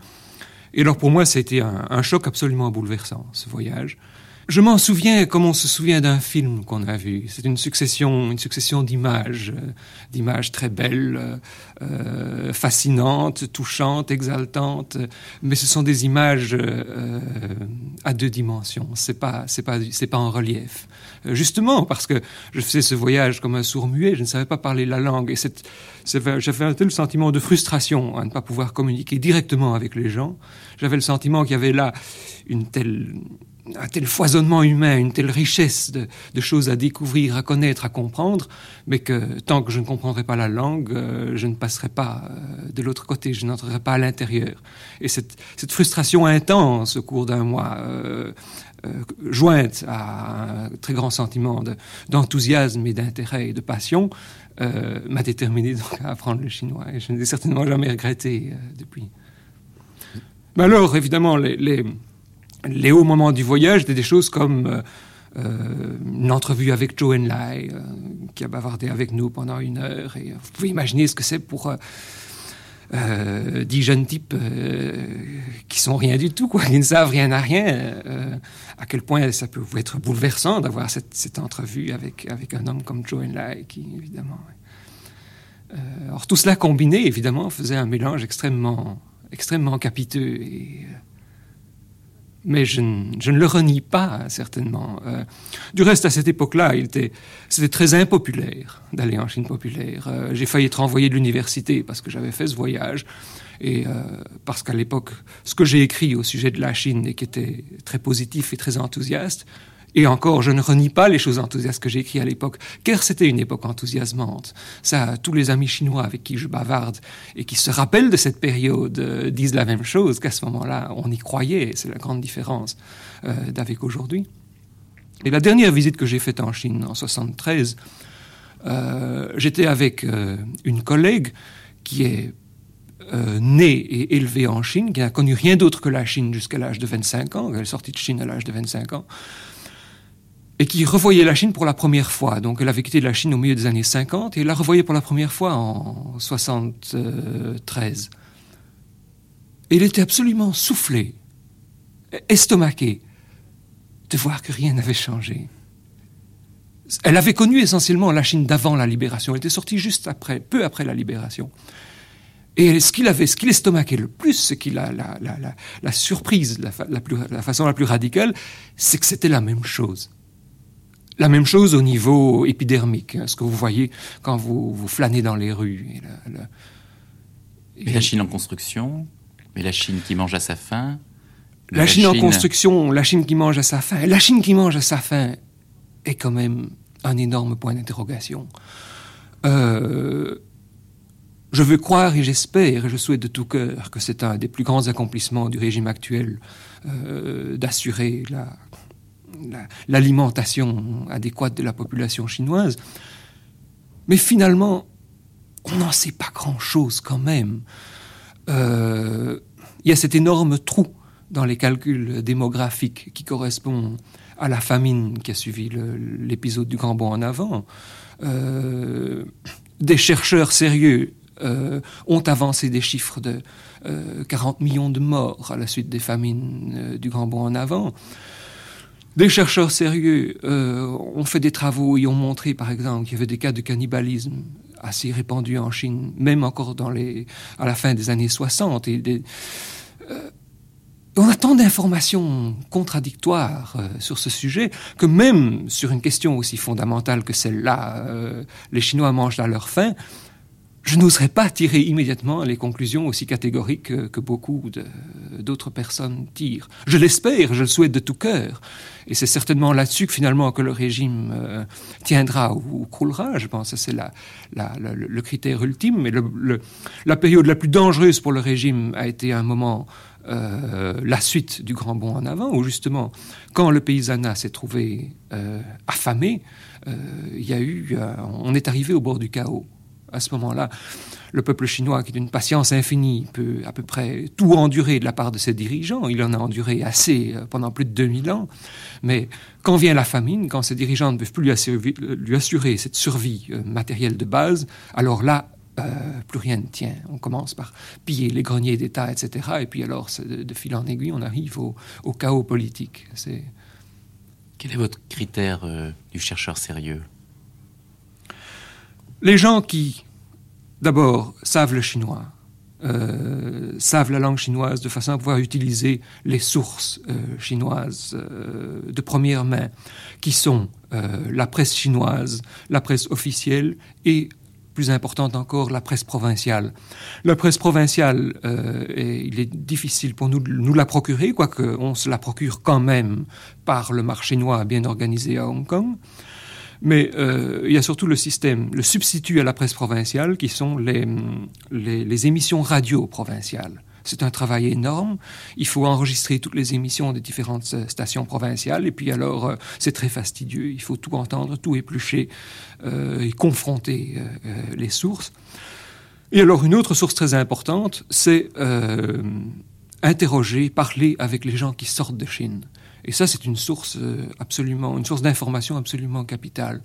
Et alors pour moi, c'était un, un choc absolument bouleversant, ce voyage. Je m'en souviens comme on se souvient d'un film qu'on a vu. C'est une succession, une succession d'images, euh, d'images très belles, euh, euh, fascinantes, touchantes, exaltantes. Mais ce sont des images à deux dimensions. C'est pas, c'est pas, c'est pas en relief. Justement parce que je faisais ce voyage comme un sourd muet, je ne savais pas parler la langue et j'avais un tel sentiment de frustration à ne pas pouvoir communiquer directement avec les gens. J'avais le sentiment qu'il y avait là une telle un tel foisonnement humain, une telle richesse de, choses à découvrir, à connaître, à comprendre, mais que tant que je ne comprendrai pas la langue, euh, je ne passerai pas euh, de l'autre côté, je n'entrerai pas à l'intérieur. Et cette, frustration intense au cours d'un mois, euh, jointe à un très grand sentiment d'enthousiasme et d'intérêt et de passion, m'a déterminé donc à apprendre le chinois. Et je ne l'ai certainement jamais regretté depuis. Mais alors, évidemment, les les hauts moments du voyage étaient des choses comme euh, euh, une entrevue avec Joe Enlai, euh, qui a bavardé avec nous pendant une heure. Et vous pouvez imaginer ce que c'est pour dix jeunes types qui sont rien du tout, qui ne savent rien à rien. à quel point ça peut être bouleversant d'avoir cette, entrevue avec, avec un homme comme Joe Enlai, qui évidemment. alors tout cela combiné, évidemment, faisait un mélange extrêmement, extrêmement capiteux mais je, ne le renie pas, certainement. Euh, du reste, à cette époque-là, c'était très impopulaire d'aller en Chine populaire. Euh, j'ai failli être envoyé de l'université parce que j'avais fait ce voyage. Et euh, parce qu'à l'époque, ce que j'ai écrit au sujet de la Chine et qui était très positif et très enthousiaste, et encore, je ne renie pas les choses enthousiastes que j'ai écrites à l'époque, car c'était une époque enthousiasmante. Ça, tous les amis chinois avec qui je bavarde et qui se rappellent de cette période euh, disent la même chose, qu'à ce moment-là, on y croyait. C'est la grande différence euh, d'avec aujourd'hui. Et la dernière visite que j'ai faite en Chine, en 73, euh, j'étais avec une collègue qui est née et élevée en Chine, qui n'a connu rien d'autre que la Chine jusqu'à l'âge de 25 ans. Elle est sortie de Chine à l'âge de 25 ans et qui revoyait la Chine pour la première fois. Donc elle avait quitté la Chine au milieu des années 50 et la revoyait pour la première fois en 73. Et il était absolument soufflé, estomaqué, de voir que rien n'avait changé. elle avait connu essentiellement la Chine d'avant la libération. Elle était sortie juste après, peu après la libération. Et ce qu'il avait, ce qu'il estomaquait le plus, ce qui la, la, surprise, la, la façon la plus radicale, c'est que c'était la même chose. La même chose au niveau épidermique, hein, ce que vous voyez quand vous, vous flânez dans les rues. Et la, Chine en construction, mais la Chine qui mange à sa faim. La, Chine, en construction, la Chine qui mange à sa faim. La Chine qui mange à sa faim est quand même un énorme point d'interrogation. Euh, je veux croire et j'espère et je souhaite de tout cœur que c'est un des plus grands accomplissements du régime actuel euh, d'assurer la l'alimentation adéquate de la population chinoise. Mais finalement, on n'en sait pas grand-chose quand même. Euh, il y a cet énorme trou dans les calculs démographiques qui correspond à la famine qui a suivi l'épisode du Grand Bond en avant. Euh, des chercheurs sérieux euh, ont avancé des chiffres de 40 millions de morts à la suite des famines du Grand Bond en avant. Des chercheurs sérieux euh, ont fait des travaux et ont montré, par exemple, qu'il y avait des cas de cannibalisme assez répandus en Chine, même encore dans les, à la fin des années 60. Et euh, on a tant d'informations contradictoires euh, sur ce sujet que même sur une question aussi fondamentale que celle-là, les Chinois mangent à leur faim, je n'oserais pas tirer immédiatement les conclusions aussi catégoriques que, beaucoup d'autres personnes tirent. Je l'espère, je le souhaite de tout cœur. Et c'est certainement là-dessus que finalement que le régime euh, tiendra ou, croulera. Je pense que c'est le, critère ultime. Mais la période la plus dangereuse pour le régime a été un moment euh, la suite du grand bond en avant, où justement, quand le paysanat s'est trouvé euh, affamé, y a eu, on est arrivé au bord du chaos à ce moment-là, le peuple chinois, qui est d'une patience infinie, peut à peu près tout endurer de la part de ses dirigeants. Il en a enduré assez euh, pendant plus de 2000 ans. Mais quand vient la famine, quand ses dirigeants ne peuvent plus lui assurer, cette survie euh, matérielle de base, alors là, euh, plus rien ne tient. On commence par piller les greniers d'État, etc. Et puis alors, de, fil en aiguille, on arrive au, chaos politique. Quel est votre critère du chercheur sérieux? Les gens qui, d'abord, savent le chinois, euh, savent la langue chinoise de façon à pouvoir utiliser les sources euh, chinoises euh, de première main, qui sont la presse chinoise, la presse officielle et, plus importante encore, la presse provinciale. La presse provinciale, il est difficile pour nous de nous la procurer, quoique on se la procure quand même par le marché chinois bien organisé à Hong Kong. Mais euh, il y a surtout le système, le substitut à la presse provinciale, qui sont les, les, émissions radio provinciales. C'est un travail énorme. Il faut enregistrer toutes les émissions des différentes euh, stations provinciales. Et puis alors, euh, c'est très fastidieux. Il faut tout entendre, tout éplucher et confronter les sources. Et alors, une autre source très importante, c'est interroger, parler avec les gens qui sortent de Chine. Et ça, c'est une source euh, absolument, une source d'information absolument capitale.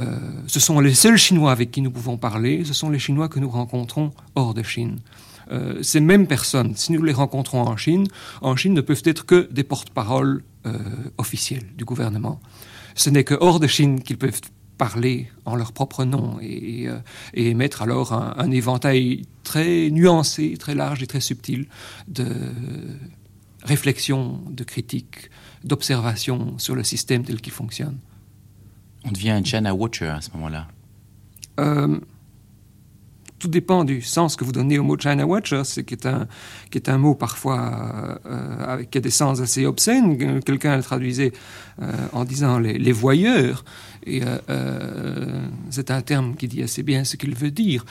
Euh, ce sont les seuls Chinois avec qui nous pouvons parler, ce sont les Chinois que nous rencontrons hors de Chine. Euh, ces mêmes personnes, si nous les rencontrons en Chine, en Chine ne peuvent être que des porte-paroles officiels du gouvernement. Ce n'est que hors de Chine qu'ils peuvent parler en leur propre nom et, émettre alors un, un, éventail très nuancé, très large et très subtil de réflexion, de critique, d'observation sur le système tel qu'il fonctionne. On devient un China Watcher à ce moment-là euh, Tout dépend du sens que vous donnez au mot China Watcher, ce qui est un, qui est un mot parfois euh, avec qui a des sens assez obscènes. Quelqu'un le traduisait euh, en disant les, voyeurs. Et c'est un terme qui dit assez bien ce qu'il veut dire.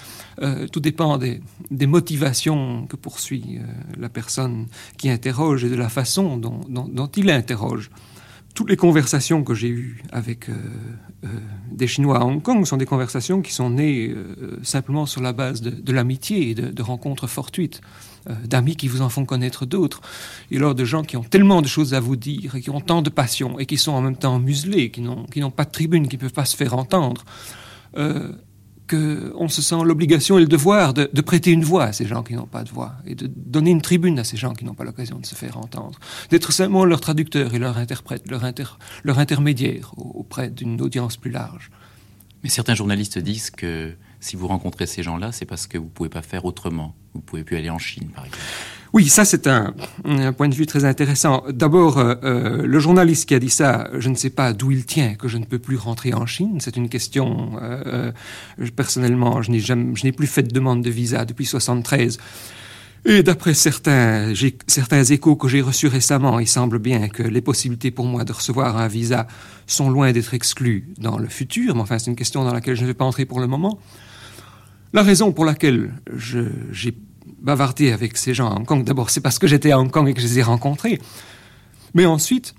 tout dépend des, motivations que poursuit la personne qui interroge et de la façon dont, dont, il interroge toutes les conversations que j'ai eues avec euh, euh, des Chinois à Hong Kong sont des conversations qui sont nées euh, simplement sur la base de, l'amitié et de, rencontres fortuites, d'amis qui vous en font connaître d'autres, et alors de gens qui ont tellement de choses à vous dire, et qui ont tant de passion, et qui sont en même temps muselés, qui n'ont pas de tribune, qui ne peuvent pas se faire entendre. Qu'on se sent l'obligation et le devoir de, prêter une voix à ces gens qui n'ont pas de voix et de donner une tribune à ces gens qui n'ont pas l'occasion de se faire entendre, d'être simplement leur traducteur et leur interprète, leur, leur intermédiaire auprès d'une audience plus large. Mais certains journalistes disent que si vous rencontrez ces gens-là, c'est parce que vous ne pouvez pas faire autrement. Vous ne pouvez plus aller en Chine, par exemple. Oui, ça c'est un, point de vue très intéressant. D'abord, euh, euh, le journaliste qui a dit ça, je ne sais pas d'où il tient que je ne peux plus rentrer en Chine. C'est une question. Euh, personnellement, je n'ai plus fait de demande de visa depuis 73. Et d'après certains, échos que j'ai reçus récemment, il semble bien que les possibilités pour moi de recevoir un visa sont loin d'être exclues dans le futur. Mais enfin, c'est une question dans laquelle je ne vais pas entrer pour le moment. La raison pour laquelle j'ai bavardé avec ces gens à Hong Kong, d'abord, c'est parce que j'étais à Hong Kong et que je les ai rencontrés. Mais ensuite,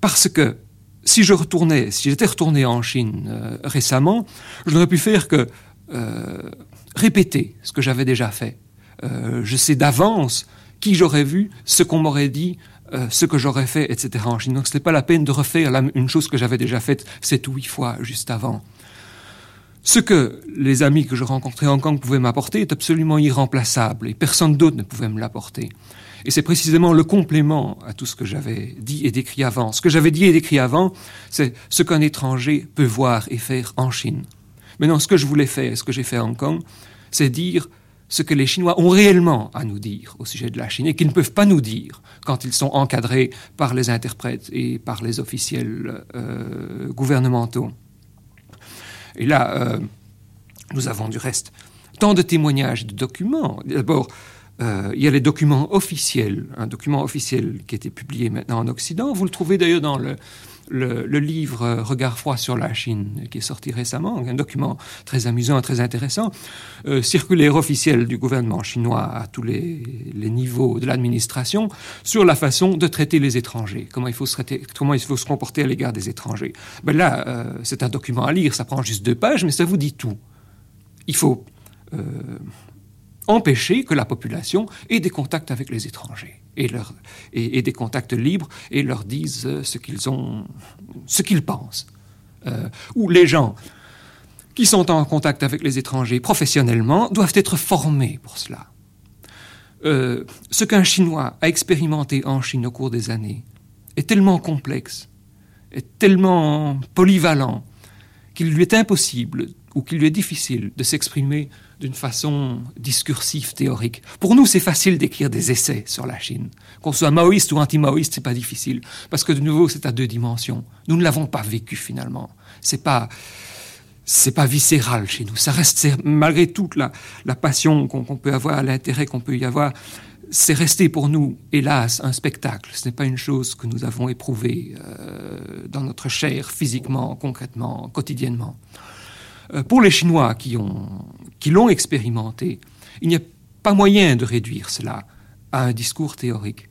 parce que si je retournais, si j'étais retourné en Chine euh, récemment, je n'aurais pu faire que euh, répéter ce que j'avais déjà fait. Euh, je sais d'avance qui j'aurais vu, ce qu'on m'aurait dit, ce que j'aurais fait, etc. en Chine. Donc ce n'est pas la peine de refaire une chose que j'avais déjà faite sept ou huit fois juste avant. Ce que les amis que je rencontrais à Hong Kong pouvaient m'apporter est absolument irremplaçable et personne d'autre ne pouvait me l'apporter. Et c'est précisément le complément à tout ce que j'avais dit et décrit avant. Ce que j'avais dit et décrit avant, c'est ce qu'un étranger peut voir et faire en Chine. Maintenant, ce que je voulais faire, ce que j'ai fait à Hong Kong, c'est dire ce que les Chinois ont réellement à nous dire au sujet de la Chine et qu'ils ne peuvent pas nous dire quand ils sont encadrés par les interprètes et par les officiels euh, gouvernementaux. Et là, euh, nous avons du reste tant de témoignages, de documents. D'abord, euh, il y a les documents officiels, un document officiel qui a été publié maintenant en Occident. Vous le trouvez d'ailleurs dans le, le, livre Regard froid sur la Chine, qui est sorti récemment, un document très amusant et très intéressant, euh, circulaire officiel du gouvernement chinois à tous les, niveaux de l'administration sur la façon de traiter les étrangers, comment il faut se, comporter à l'égard des étrangers. Ben là, euh, c'est un document à lire, ça prend juste deux pages, mais ça vous dit tout. Il faut euh, empêcher que la population ait des contacts avec les étrangers et, leur, et, des contacts libres et leur disent euh, ce qu'ils ont, ce qu'ils pensent. Euh, ou les gens qui sont en contact avec les étrangers professionnellement doivent être formés pour cela. Euh, ce qu'un Chinois a expérimenté en Chine au cours des années est tellement complexe, est tellement polyvalent, qu'il lui est impossible ou qu'il lui est difficile de s'exprimer d'une façon discursive, théorique. Pour nous, c'est facile d'écrire des essais sur la Chine. Qu'on soit maoïste ou anti-maoïste, c'est pas difficile. Parce que de nouveau, c'est à deux dimensions. Nous ne l'avons pas vécu finalement. C'est pas, c'est pas viscéral chez nous. Ça reste, malgré toute la, passion qu'on peut avoir, l'intérêt qu'on peut y avoir, c'est resté pour nous, hélas, un spectacle. Ce n'est pas une chose que nous avons éprouvée euh, dans notre chair, physiquement, concrètement, quotidiennement. Euh, pour les Chinois qui ont qui l'ont expérimenté, il n'y a pas moyen de réduire cela à un discours théorique.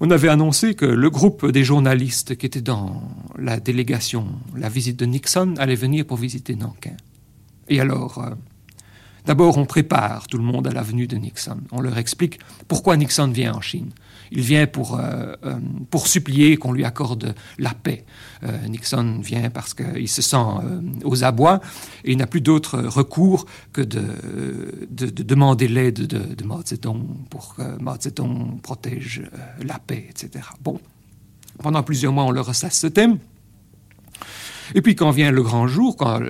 On avait annoncé que le groupe des journalistes qui étaient dans la délégation, la visite de Nixon, allait venir pour visiter Nankin. Et alors, euh, d'abord, on prépare tout le monde à la venue de Nixon. On leur explique pourquoi Nixon vient en Chine. Il vient pour, euh, euh, pour supplier qu'on lui accorde la paix. Euh, Nixon vient parce qu'il se sent aux abois et il n'a plus d'autre recours que de, de, demander l'aide de, de, Mao Zedong pour que Mao Zedong protège la paix, etc. Bon, pendant plusieurs mois, on leur ressasse ce thème. Et puis quand vient le grand jour, quand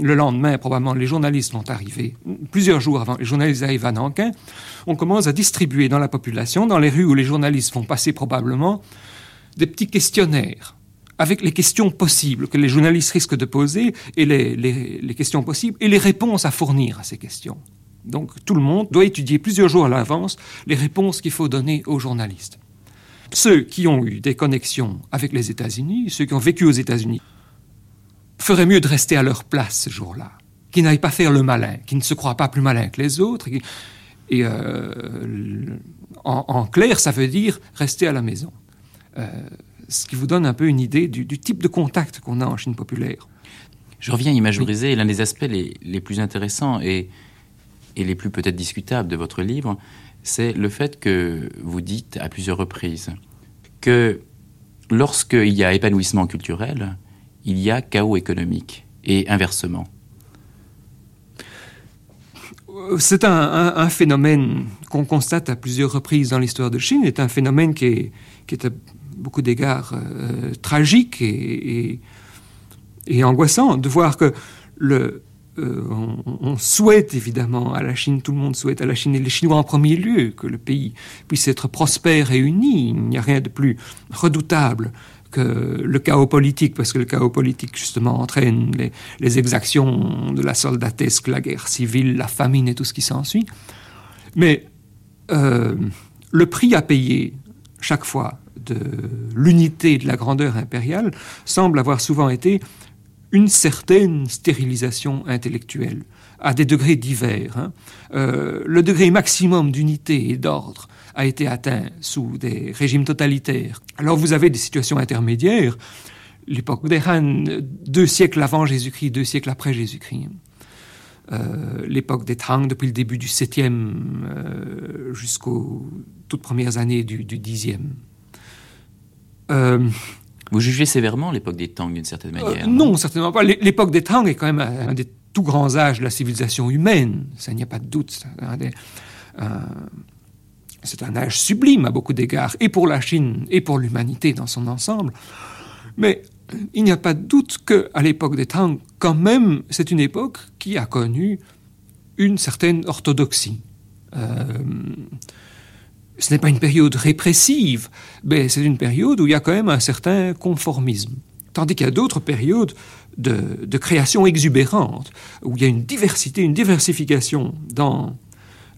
le lendemain, probablement, les journalistes vont arriver, plusieurs jours avant, les journalistes arrivent à Nankin, on commence à distribuer dans la population, dans les rues où les journalistes vont passer probablement, des petits questionnaires avec les questions possibles que les journalistes risquent de poser et les, les questions possibles et les réponses à fournir à ces questions. Donc tout le monde doit étudier plusieurs jours à l'avance les réponses qu'il faut donner aux journalistes. Ceux qui ont eu des connexions avec les États-Unis, ceux qui ont vécu aux États-Unis, ferait mieux de rester à leur place ce jour-là, qui n'aillent pas faire le malin, qui ne se croient pas plus malins que les autres. Et, euh, en, clair, ça veut dire rester à la maison. Euh, ce qui vous donne un peu une idée du, type de contact qu'on a en Chine populaire. Je reviens à Image brisée, l'un des aspects les, plus intéressants et, et les plus peut-être discutables de votre livre, c'est le fait que vous dites à plusieurs reprises que lorsqu'il y a épanouissement culturel, il y a chaos économique et inversement. c'est un, phénomène qu'on constate à plusieurs reprises dans l'histoire de Chine, c'est un phénomène qui est, qui est à beaucoup d'égards euh, tragique et, et, angoissant de voir que le, euh, on, souhaite évidemment à la Chine, tout le monde souhaite à la Chine et les Chinois en premier lieu que le pays puisse être prospère et uni. Il n'y a rien de plus redoutable que le chaos politique, parce que le chaos politique justement entraîne les, exactions de la soldatesque, la guerre civile, la famine et tout ce qui s'ensuit. Mais euh, le prix à payer chaque fois de l'unité de la grandeur impériale semble avoir souvent été une certaine stérilisation intellectuelle, à des degrés divers. Hein. Euh, le degré maximum d'unité et d'ordre a été atteint sous des régimes totalitaires. Alors vous avez des situations intermédiaires, l'époque des Han, deux siècles avant Jésus-Christ, deux siècles après Jésus-Christ. Euh, l'époque des Tang, depuis le début du 7e euh, jusqu'aux toutes premières années du, du 10e. Vous jugez sévèrement l'époque des Tang d'une certaine manière Non, certainement pas. L'époque des Tang est quand même un, des tout grands âges de la civilisation humaine. Ça n'y a pas de doute. C'est un, âge sublime à beaucoup d'égards, et pour la Chine, et pour l'humanité dans son ensemble. Mais il n'y a pas de doute qu'à l'époque des Tang, quand même, c'est une époque qui a connu une certaine orthodoxie. Euh, ce n'est pas une période répressive, mais c'est une période où il y a quand même un certain conformisme. Tandis qu'il y a d'autres périodes de, création exubérante, où il y a une diversité, une diversification dans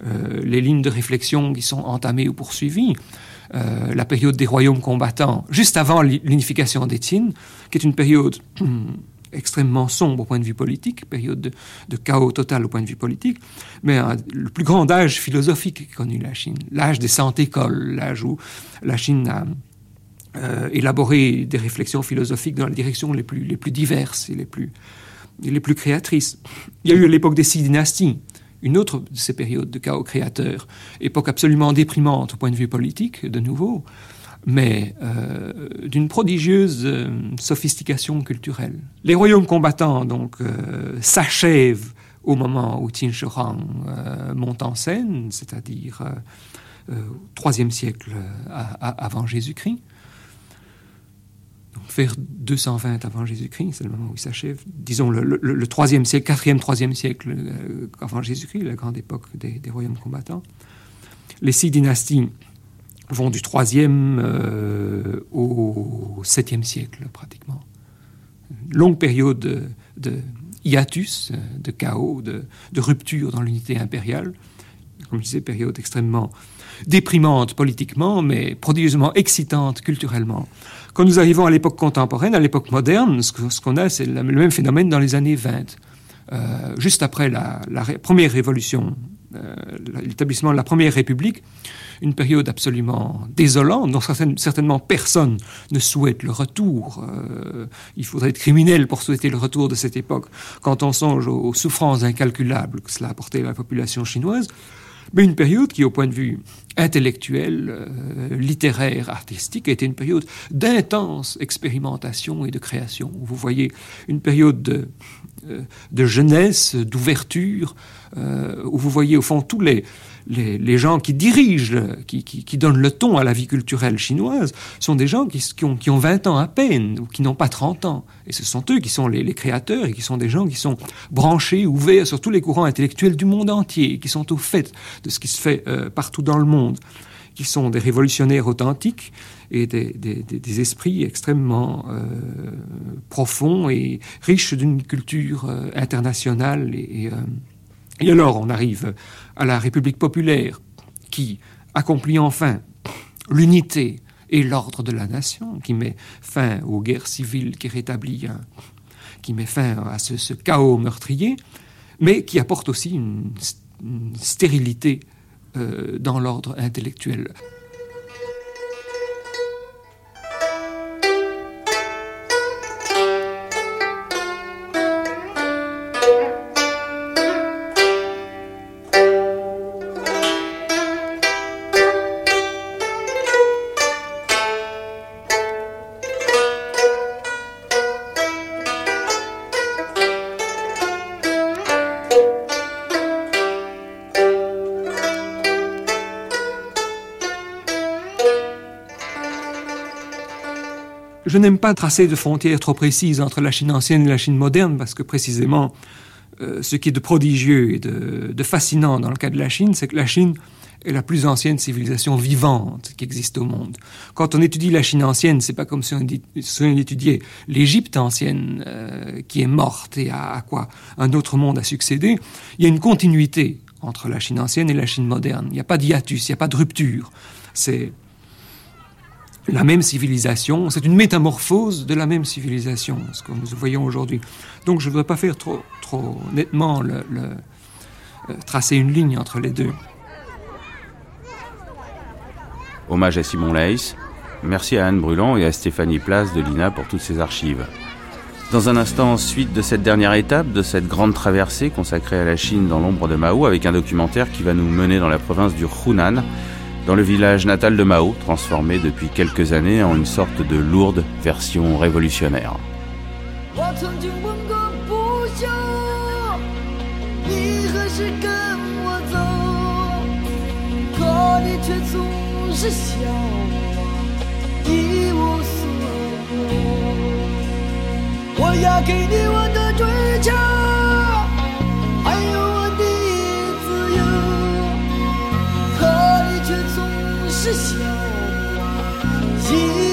euh, les lignes de réflexion qui sont entamées ou poursuivies. Euh, la période des royaumes combattants, juste avant l'unification Qin, qui est une période extrêmement sombre au point de vue politique, période de, chaos total au point de vue politique, mais le plus grand âge philosophique qu'a connu la Chine, l'âge des cent écoles, l'âge où la Chine a euh, élaboré des réflexions philosophiques dans les directions les plus, les plus diverses et les plus, les plus créatrices. Il y a eu l'époque des six dynasties, une autre de ces périodes de chaos créateur, époque absolument déprimante au point de vue politique, de nouveau, mais euh, d'une prodigieuse euh, sophistication culturelle. Les royaumes combattants donc s'achèvent au moment où Qin Shi monte en scène, c'est-à-dire au IIIe siècle avant Jésus-Christ. Vers 220 avant Jésus-Christ, c'est le moment où il s'achève. Disons le, troisième siècle, quatrième, troisième siècle avant Jésus-Christ, la grande époque des, royaumes combattants. Les six dynasties vont du 3e euh, au 7e siècle pratiquement. Longue période de, hiatus, de chaos, de, rupture dans l'unité impériale. Comme je disais, période extrêmement déprimante politiquement, mais prodigieusement excitante culturellement. Quand nous arrivons à l'époque contemporaine, à l'époque moderne, ce qu'on a, c'est le même phénomène dans les années 20. Euh, juste après la, première révolution, euh, l'établissement de la première république, une période absolument désolante, dont certainement personne ne souhaite le retour. Euh, il faudrait être criminel pour souhaiter le retour de cette époque, quand on songe aux, souffrances incalculables que cela a apporté à la population chinoise. Mais une période qui, au point de vue intellectuel, euh, littéraire, artistique, a été une période d'intense expérimentation et de création. Vous voyez une période de, euh, de jeunesse, d'ouverture, où vous voyez au fond tous les, les, gens qui dirigent, qui, donnent le ton à la vie culturelle chinoise, sont des gens qui, ont, 20 ans à peine, ou qui n'ont pas 30 ans. Et ce sont eux qui sont les, créateurs, et qui sont des gens qui sont branchés, ouverts sur tous les courants intellectuels du monde entier, qui sont au fait de ce qui se fait euh, partout dans le monde, qui sont des révolutionnaires authentiques et des, esprits extrêmement euh, profonds et riches d'une culture euh, internationale et alors on arrive à la République populaire qui accomplit enfin l'unité et l'ordre de la nation, qui met fin aux guerres civiles, qui rétablit, qui met fin à ce, chaos meurtrier, mais qui apporte aussi une, stérilité euh, dans l'ordre intellectuel. Je n'aime pas tracer de frontières trop précises entre la Chine ancienne et la Chine moderne parce que précisément, euh, ce qui est de prodigieux et de, fascinant dans le cas de la Chine, c'est que la Chine est la plus ancienne civilisation vivante qui existe au monde. Quand on étudie la Chine ancienne, c'est pas comme si on, étudiait l'Égypte ancienne euh, qui est morte et à, quoi un autre monde a succédé. Il y a une continuité entre la Chine ancienne et la Chine moderne. Il n'y a pas d'hiatus, il n'y a pas de rupture. C'est la même civilisation, c'est une métamorphose de la même civilisation, ce que nous voyons aujourd'hui. Donc je ne dois pas faire trop, trop nettement euh, tracer une ligne entre les deux. Hommage à Simon Leys. Merci à Anne Brûlant et à Stéphanie Place de l'INA pour toutes ces archives. Dans un instant, suite de cette dernière étape, de cette grande traversée consacrée à la Chine dans l'ombre de Mao, avec un documentaire qui va nous mener dans la province du Hunan, dans le village natal de Mao, transformé depuis quelques années en une sorte de lourde version révolutionnaire. 是笑话。